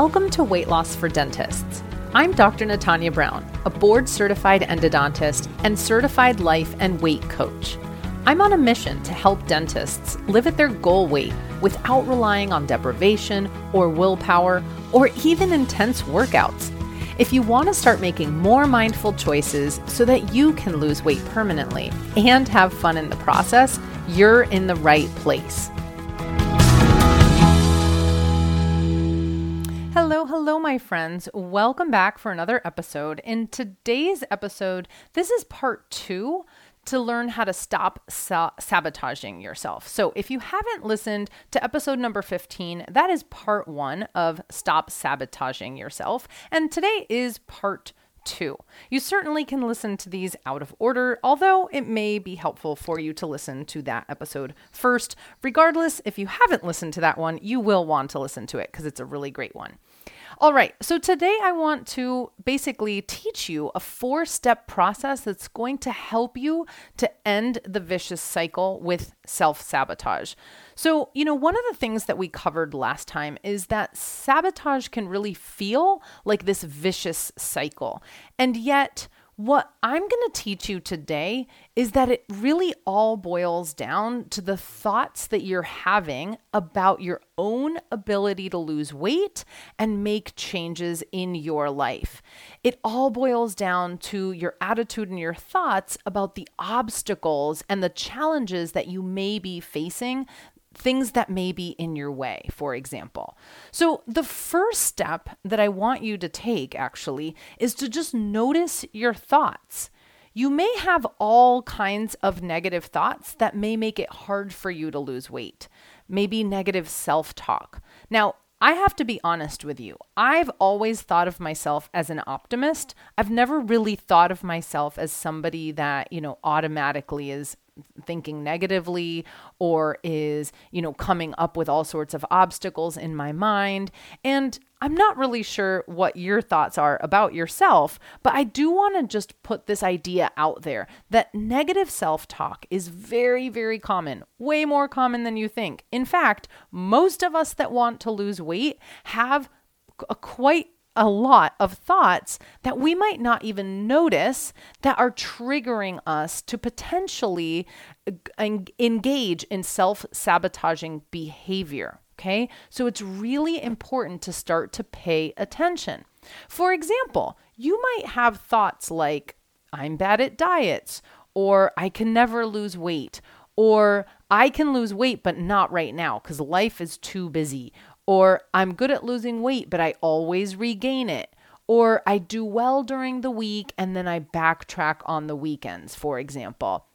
Welcome to Weight Loss for Dentists. I'm Dr. Natanya Brown, a board certified endodontist and certified life and weight coach. I'm on a mission to help dentists live at their goal weight without relying on deprivation or willpower or even intense workouts. If you want to start making more mindful choices so that you can lose weight permanently and have fun in the process, you're in the right place. Hello, hello, my friends. Welcome back for another episode. In today's episode, this is part two to learn how to stop sa- sabotaging yourself. So, if you haven't listened to episode number 15, that is part one of Stop Sabotaging Yourself. And today is part two. You certainly can listen to these out of order, although it may be helpful for you to listen to that episode first. Regardless, if you haven't listened to that one, you will want to listen to it because it's a really great one. All right, so today I want to basically teach you a four step process that's going to help you to end the vicious cycle with self sabotage. So, you know, one of the things that we covered last time is that sabotage can really feel like this vicious cycle. And yet, what I'm going to teach you today is that it really all boils down to the thoughts that you're having about your own ability to lose weight and make changes in your life. It all boils down to your attitude and your thoughts about the obstacles and the challenges that you may be facing things that may be in your way, for example. So, the first step that I want you to take actually is to just notice your thoughts. You may have all kinds of negative thoughts that may make it hard for you to lose weight, maybe negative self talk. Now, I have to be honest with you. I've always thought of myself as an optimist. I've never really thought of myself as somebody that, you know, automatically is thinking negatively or is, you know, coming up with all sorts of obstacles in my mind. And I'm not really sure what your thoughts are about yourself, but I do want to just put this idea out there that negative self talk is very, very common, way more common than you think. In fact, most of us that want to lose weight have a quite a lot of thoughts that we might not even notice that are triggering us to potentially uh, engage in self sabotaging behavior. Okay, so it's really important to start to pay attention. For example, you might have thoughts like, I'm bad at diets, or I can never lose weight, or I can lose weight, but not right now because life is too busy, or I'm good at losing weight, but I always regain it. Or I do well during the week and then I backtrack on the weekends, for example.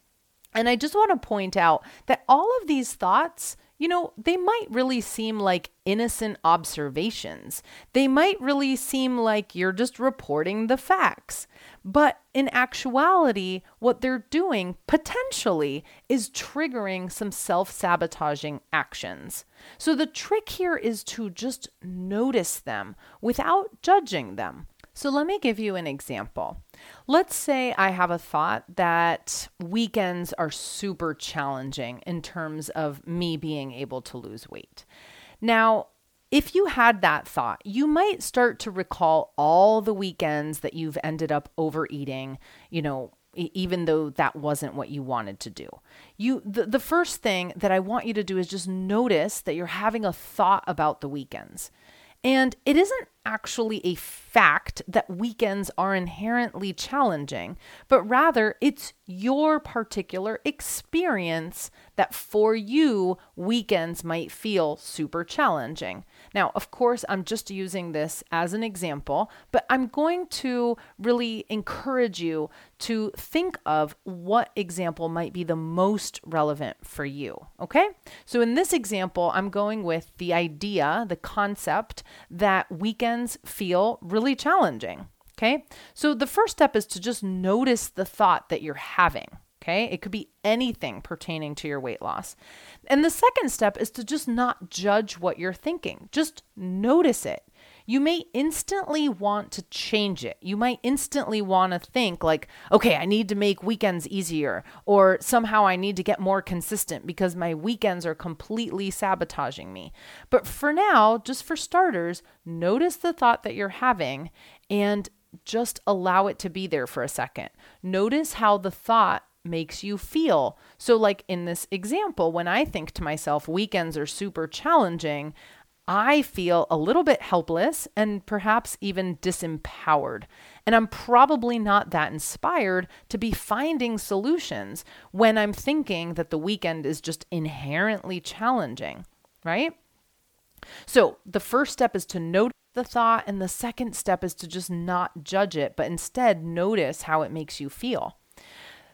And I just want to point out that all of these thoughts you know, they might really seem like innocent observations. They might really seem like you're just reporting the facts. But in actuality, what they're doing potentially is triggering some self sabotaging actions. So the trick here is to just notice them without judging them. So let me give you an example. Let's say I have a thought that weekends are super challenging in terms of me being able to lose weight. Now, if you had that thought, you might start to recall all the weekends that you've ended up overeating, you know, even though that wasn't what you wanted to do. You the, the first thing that I want you to do is just notice that you're having a thought about the weekends. And it isn't actually a fact that weekends are inherently challenging, but rather it's your particular experience that for you, weekends might feel super challenging. Now, of course, I'm just using this as an example, but I'm going to really encourage you to think of what example might be the most relevant for you. Okay? So, in this example, I'm going with the idea, the concept that weekends feel really challenging. Okay? So, the first step is to just notice the thought that you're having. Okay. It could be anything pertaining to your weight loss. And the second step is to just not judge what you're thinking, just notice it. you may instantly want to change it. You might instantly want to think, like, okay, I need to make weekends easier, or somehow I need to get more consistent because my weekends are completely sabotaging me. But for now, just for starters, notice the thought that you're having and just allow it to be there for a second. Notice how the thought makes you feel. So, like in this example, when I think to myself, weekends are super challenging, I feel a little bit helpless and perhaps even disempowered. And I'm probably not that inspired to be finding solutions when I'm thinking that the weekend is just inherently challenging, right? So the first step is to notice the thought, and the second step is to just not judge it, but instead notice how it makes you feel.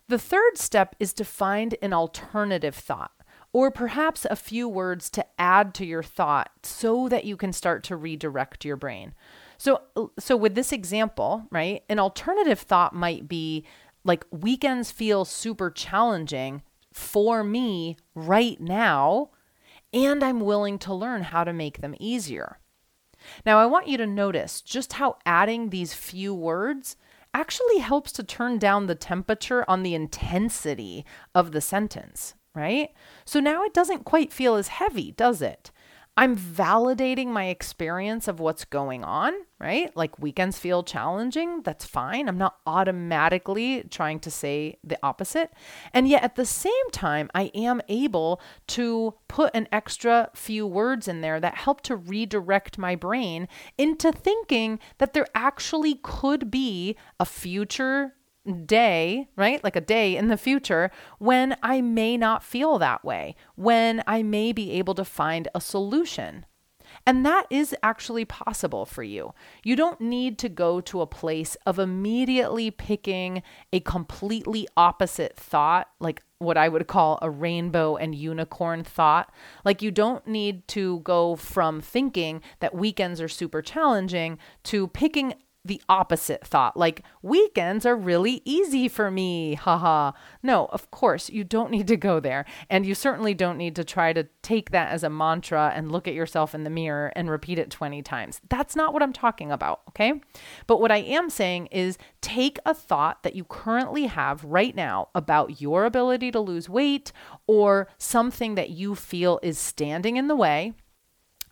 The third step is to find an alternative thought or perhaps a few words to add to your thought so that you can start to redirect your brain. So so with this example, right? An alternative thought might be like weekends feel super challenging for me right now and I'm willing to learn how to make them easier. Now, I want you to notice just how adding these few words actually helps to turn down the temperature on the intensity of the sentence right? So now it doesn't quite feel as heavy, does it? I'm validating my experience of what's going on, right? Like weekends feel challenging. That's fine. I'm not automatically trying to say the opposite. And yet at the same time, I am able to put an extra few words in there that help to redirect my brain into thinking that there actually could be a future day, right? Like a day in the future when I may not feel that way, when I may be able to find a solution. And that is actually possible for you. You don't need to go to a place of immediately picking a completely opposite thought, like what I would call a rainbow and unicorn thought. Like, you don't need to go from thinking that weekends are super challenging to picking the opposite thought, like weekends are really easy for me. Haha. No, of course, you don't need to go there. And you certainly don't need to try to take that as a mantra and look at yourself in the mirror and repeat it 20 times. That's not what I'm talking about. Okay. But what I am saying is take a thought that you currently have right now about your ability to lose weight or something that you feel is standing in the way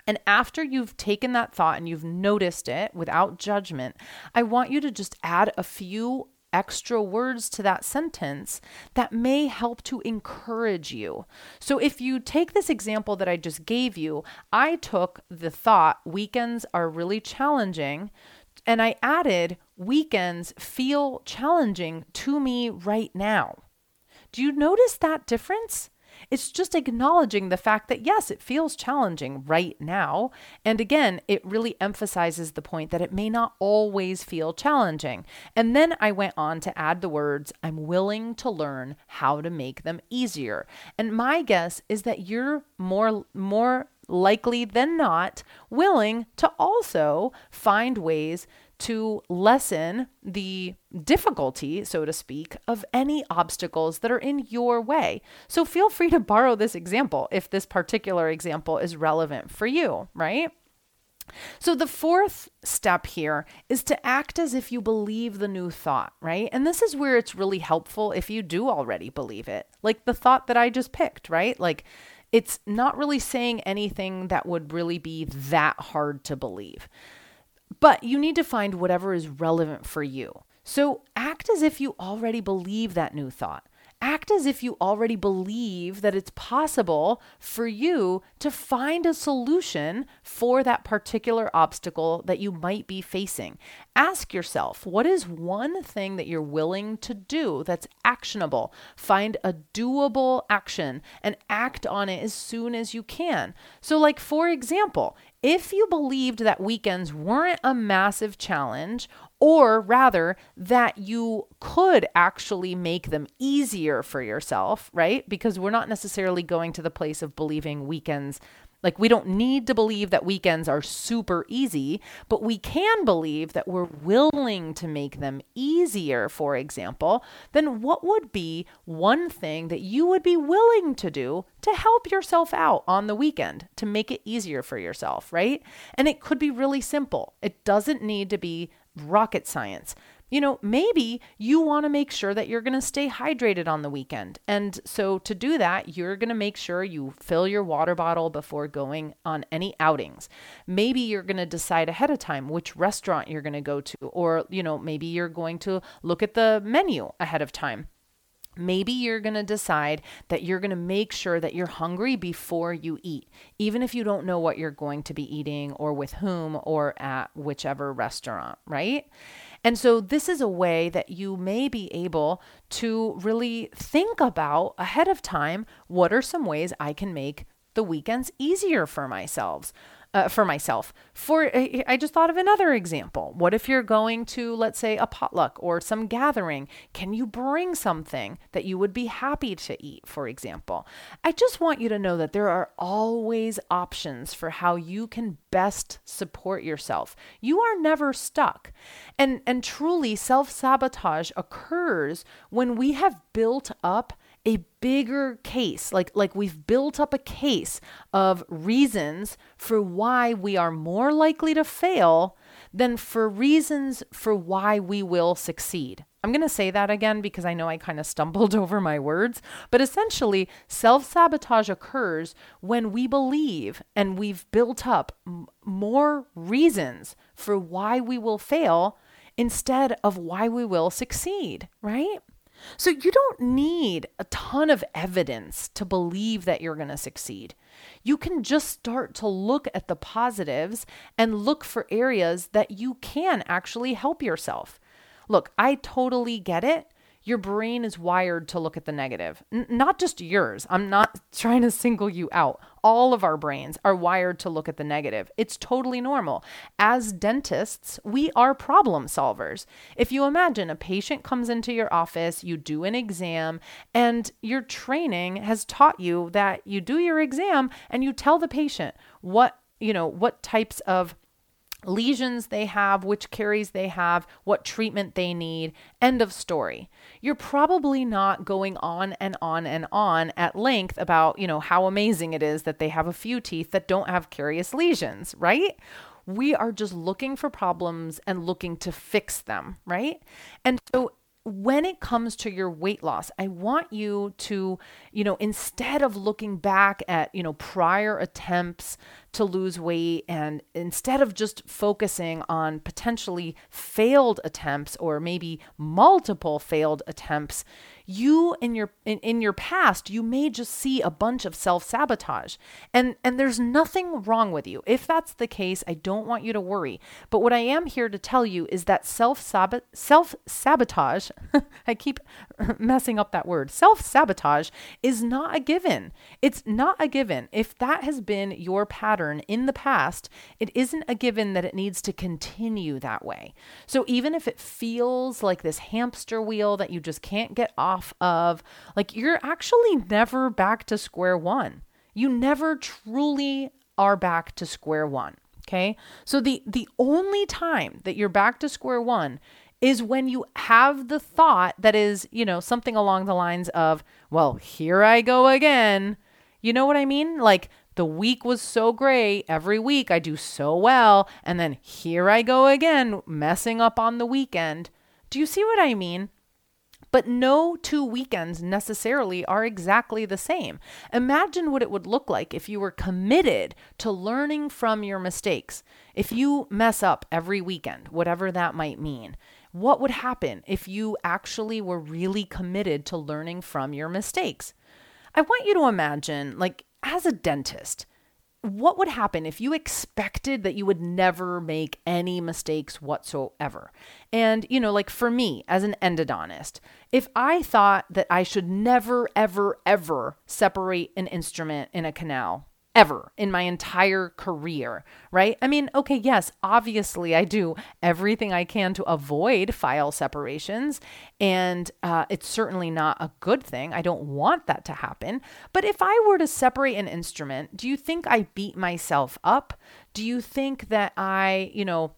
and after you've taken that thought and you've noticed it without judgment, I want you to just add a few extra words to that sentence that may help to encourage you. So, if you take this example that I just gave you, I took the thought weekends are really challenging and I added weekends feel challenging to me right now. Do you notice that difference? It's just acknowledging the fact that, yes, it feels challenging right now. And again, it really emphasizes the point that it may not always feel challenging. And then I went on to add the words, I'm willing to learn how to make them easier. And my guess is that you're more, more likely than not willing to also find ways to lessen the difficulty, so to speak, of any obstacles that are in your way. So feel free to borrow this example if this particular example is relevant for you, right? So, the fourth step here is to act as if you believe the new thought, right? And this is where it's really helpful if you do already believe it, like the thought that I just picked, right? Like, it's not really saying anything that would really be that hard to believe. But you need to find whatever is relevant for you. So act as if you already believe that new thought. Act as if you already believe that it's possible for you to find a solution for that particular obstacle that you might be facing. Ask yourself, what is one thing that you're willing to do that's actionable? Find a doable action and act on it as soon as you can. So, like, for example, if you believed that weekends weren't a massive challenge, or rather that you could actually make them easier for yourself, right? Because we're not necessarily going to the place of believing weekends Like, we don't need to believe that weekends are super easy, but we can believe that we're willing to make them easier, for example. Then, what would be one thing that you would be willing to do to help yourself out on the weekend to make it easier for yourself, right? And it could be really simple, it doesn't need to be rocket science you know, maybe you want to make sure that you're going to stay hydrated on the weekend. And so to do that, you're going to make sure you fill your water bottle before going on any outings. Maybe you're going to decide ahead of time which restaurant you're going to go to, or, you know, maybe you're going to look at the menu ahead of time. Maybe you're going to decide that you're going to make sure that you're hungry before you eat, even if you don't know what you're going to be eating or with whom or at whichever restaurant, right? And so, this is a way that you may be able to really think about ahead of time what are some ways I can make the weekends easier for myself uh, for myself. For I just thought of another example. What if you're going to, let's say, a potluck or some gathering? Can you bring something that you would be happy to eat, for example? I just want you to know that there are always options for how you can best support yourself. You are never stuck. And and truly self-sabotage occurs when we have built up a bigger case like like we've built up a case of reasons for why we are more likely to fail than for reasons for why we will succeed. I'm going to say that again because I know I kind of stumbled over my words, but essentially, self sabotage occurs when we believe and we've built up m- more reasons for why we will fail instead of why we will succeed, right? So you don't need a ton of evidence to believe that you're going to succeed. You can just start to look at the positives and look for areas that you can actually help yourself. Look, I totally get it your brain is wired to look at the negative. N- not just yours. I'm not trying to single you out. All of our brains are wired to look at the negative. It's totally normal. As dentists, we are problem solvers. If you imagine a patient comes into your office, you do an exam, and your training has taught you that you do your exam and you tell the patient what, you know, what types of lesions they have, which caries they have, what treatment they need. End of story. You're probably not going on and on and on at length about, you know, how amazing it is that they have a few teeth that don't have carious lesions, right? We are just looking for problems and looking to fix them, right? And so when it comes to your weight loss, I want you to, you know, instead of looking back at, you know, prior attempts to lose weight and instead of just focusing on potentially failed attempts or maybe multiple failed attempts, you in your in, in your past you may just see a bunch of self-sabotage. And and there's nothing wrong with you. If that's the case i don't want you to worry. But what i am here to tell you is that self self sabotage i keep messing up that word self sabotage is not a given. It's not a given. If that has been your pattern in the past it isn't a given that it needs to continue that way so even if it feels like this hamster wheel that you just can't get off off of like you're actually never back to square one. You never truly are back to square one. Okay. So the the only time that you're back to square one is when you have the thought that is, you know, something along the lines of, well, here I go again. You know what I mean? Like the week was so great. Every week I do so well. And then here I go again, messing up on the weekend. Do you see what I mean? But no two weekends necessarily are exactly the same. Imagine what it would look like if you were committed to learning from your mistakes. If you mess up every weekend, whatever that might mean, what would happen if you actually were really committed to learning from your mistakes? I want you to imagine, like, as a dentist, what would happen if you expected that you would never make any mistakes whatsoever? And, you know, like for me as an endodontist, if I thought that I should never, ever, ever separate an instrument in a canal, ever in my entire career, right? I mean, okay, yes, obviously I do everything I can to avoid file separations, and uh, it's certainly not a good thing. I don't want that to happen. But if I were to separate an instrument, do you think I beat myself up? Do you think that I, you know,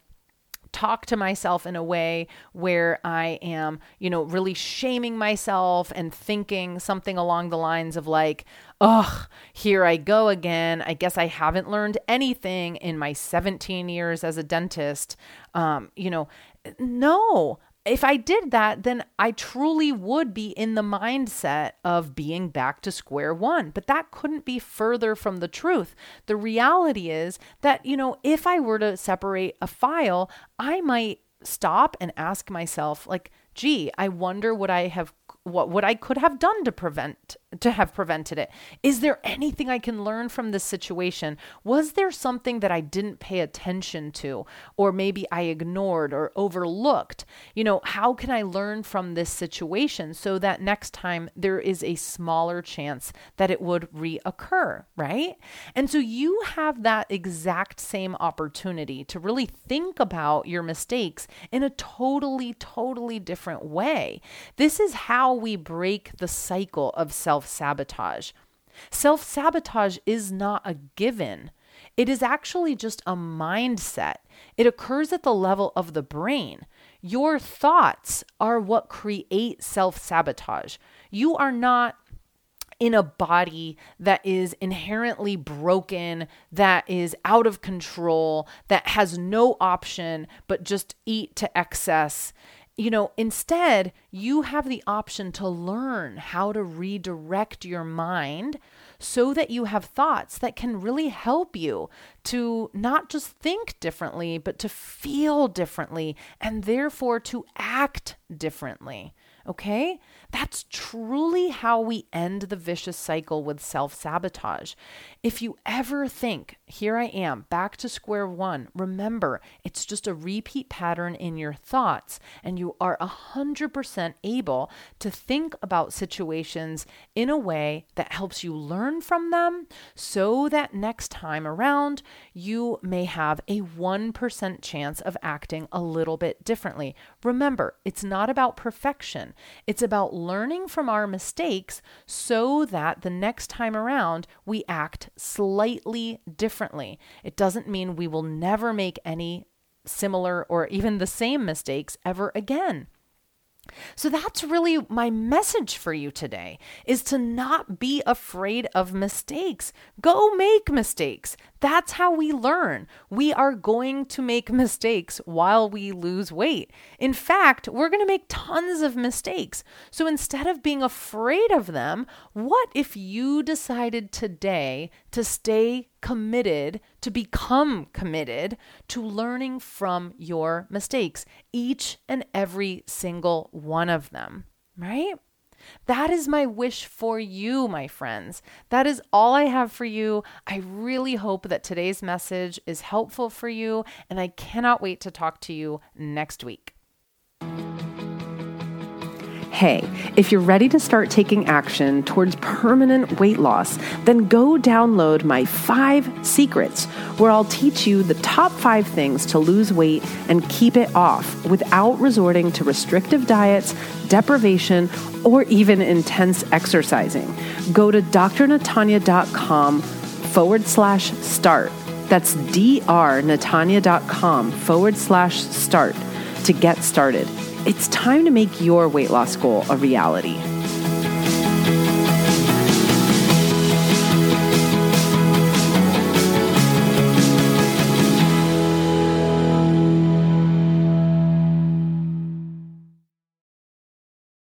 talk to myself in a way where I am, you know, really shaming myself and thinking something along the lines of like, ugh, here I go again. I guess I haven't learned anything in my 17 years as a dentist. Um, you know, no, if I did that, then I truly would be in the mindset of being back to square one. But that couldn't be further from the truth. The reality is that, you know, if I were to separate a file, I might stop and ask myself, like, gee, I wonder what I have what would I could have done to prevent to have prevented it. Is there anything I can learn from this situation? Was there something that I didn't pay attention to or maybe I ignored or overlooked? You know, how can I learn from this situation so that next time there is a smaller chance that it would reoccur, right? And so you have that exact same opportunity to really think about your mistakes in a totally totally different way. This is how we break the cycle of self sabotage. Self sabotage is not a given. It is actually just a mindset. It occurs at the level of the brain. Your thoughts are what create self sabotage. You are not in a body that is inherently broken, that is out of control, that has no option but just eat to excess you know, instead, you have the option to learn how to redirect your mind so that you have thoughts that can really help you to not just think differently, but to feel differently and therefore to act differently. Okay? That's truly how we end the vicious cycle with self sabotage. If you ever think, here I am, back to square one, remember it's just a repeat pattern in your thoughts, and you are 100% able to think about situations in a way that helps you learn from them so that next time around you may have a 1% chance of acting a little bit differently. Remember, it's not about perfection, it's about learning from our mistakes so that the next time around we act slightly differently. It doesn't mean we will never make any similar or even the same mistakes ever again. So that's really my message for you today is to not be afraid of mistakes. Go make mistakes. That's how we learn. We are going to make mistakes while we lose weight. In fact, we're going to make tons of mistakes. So instead of being afraid of them, what if you decided today to stay committed, to become committed to learning from your mistakes, each and every single one of them, right? That is my wish for you, my friends. That is all I have for you. I really hope that today's message is helpful for you, and I cannot wait to talk to you next week. Hey, if you're ready to start taking action towards permanent weight loss, then go download my five secrets, where I'll teach you the top five things to lose weight and keep it off without resorting to restrictive diets, deprivation, or even intense exercising. Go to drnatanya.com forward slash start. That's drnatanya.com forward slash start to get started. It's time to make your weight loss goal a reality.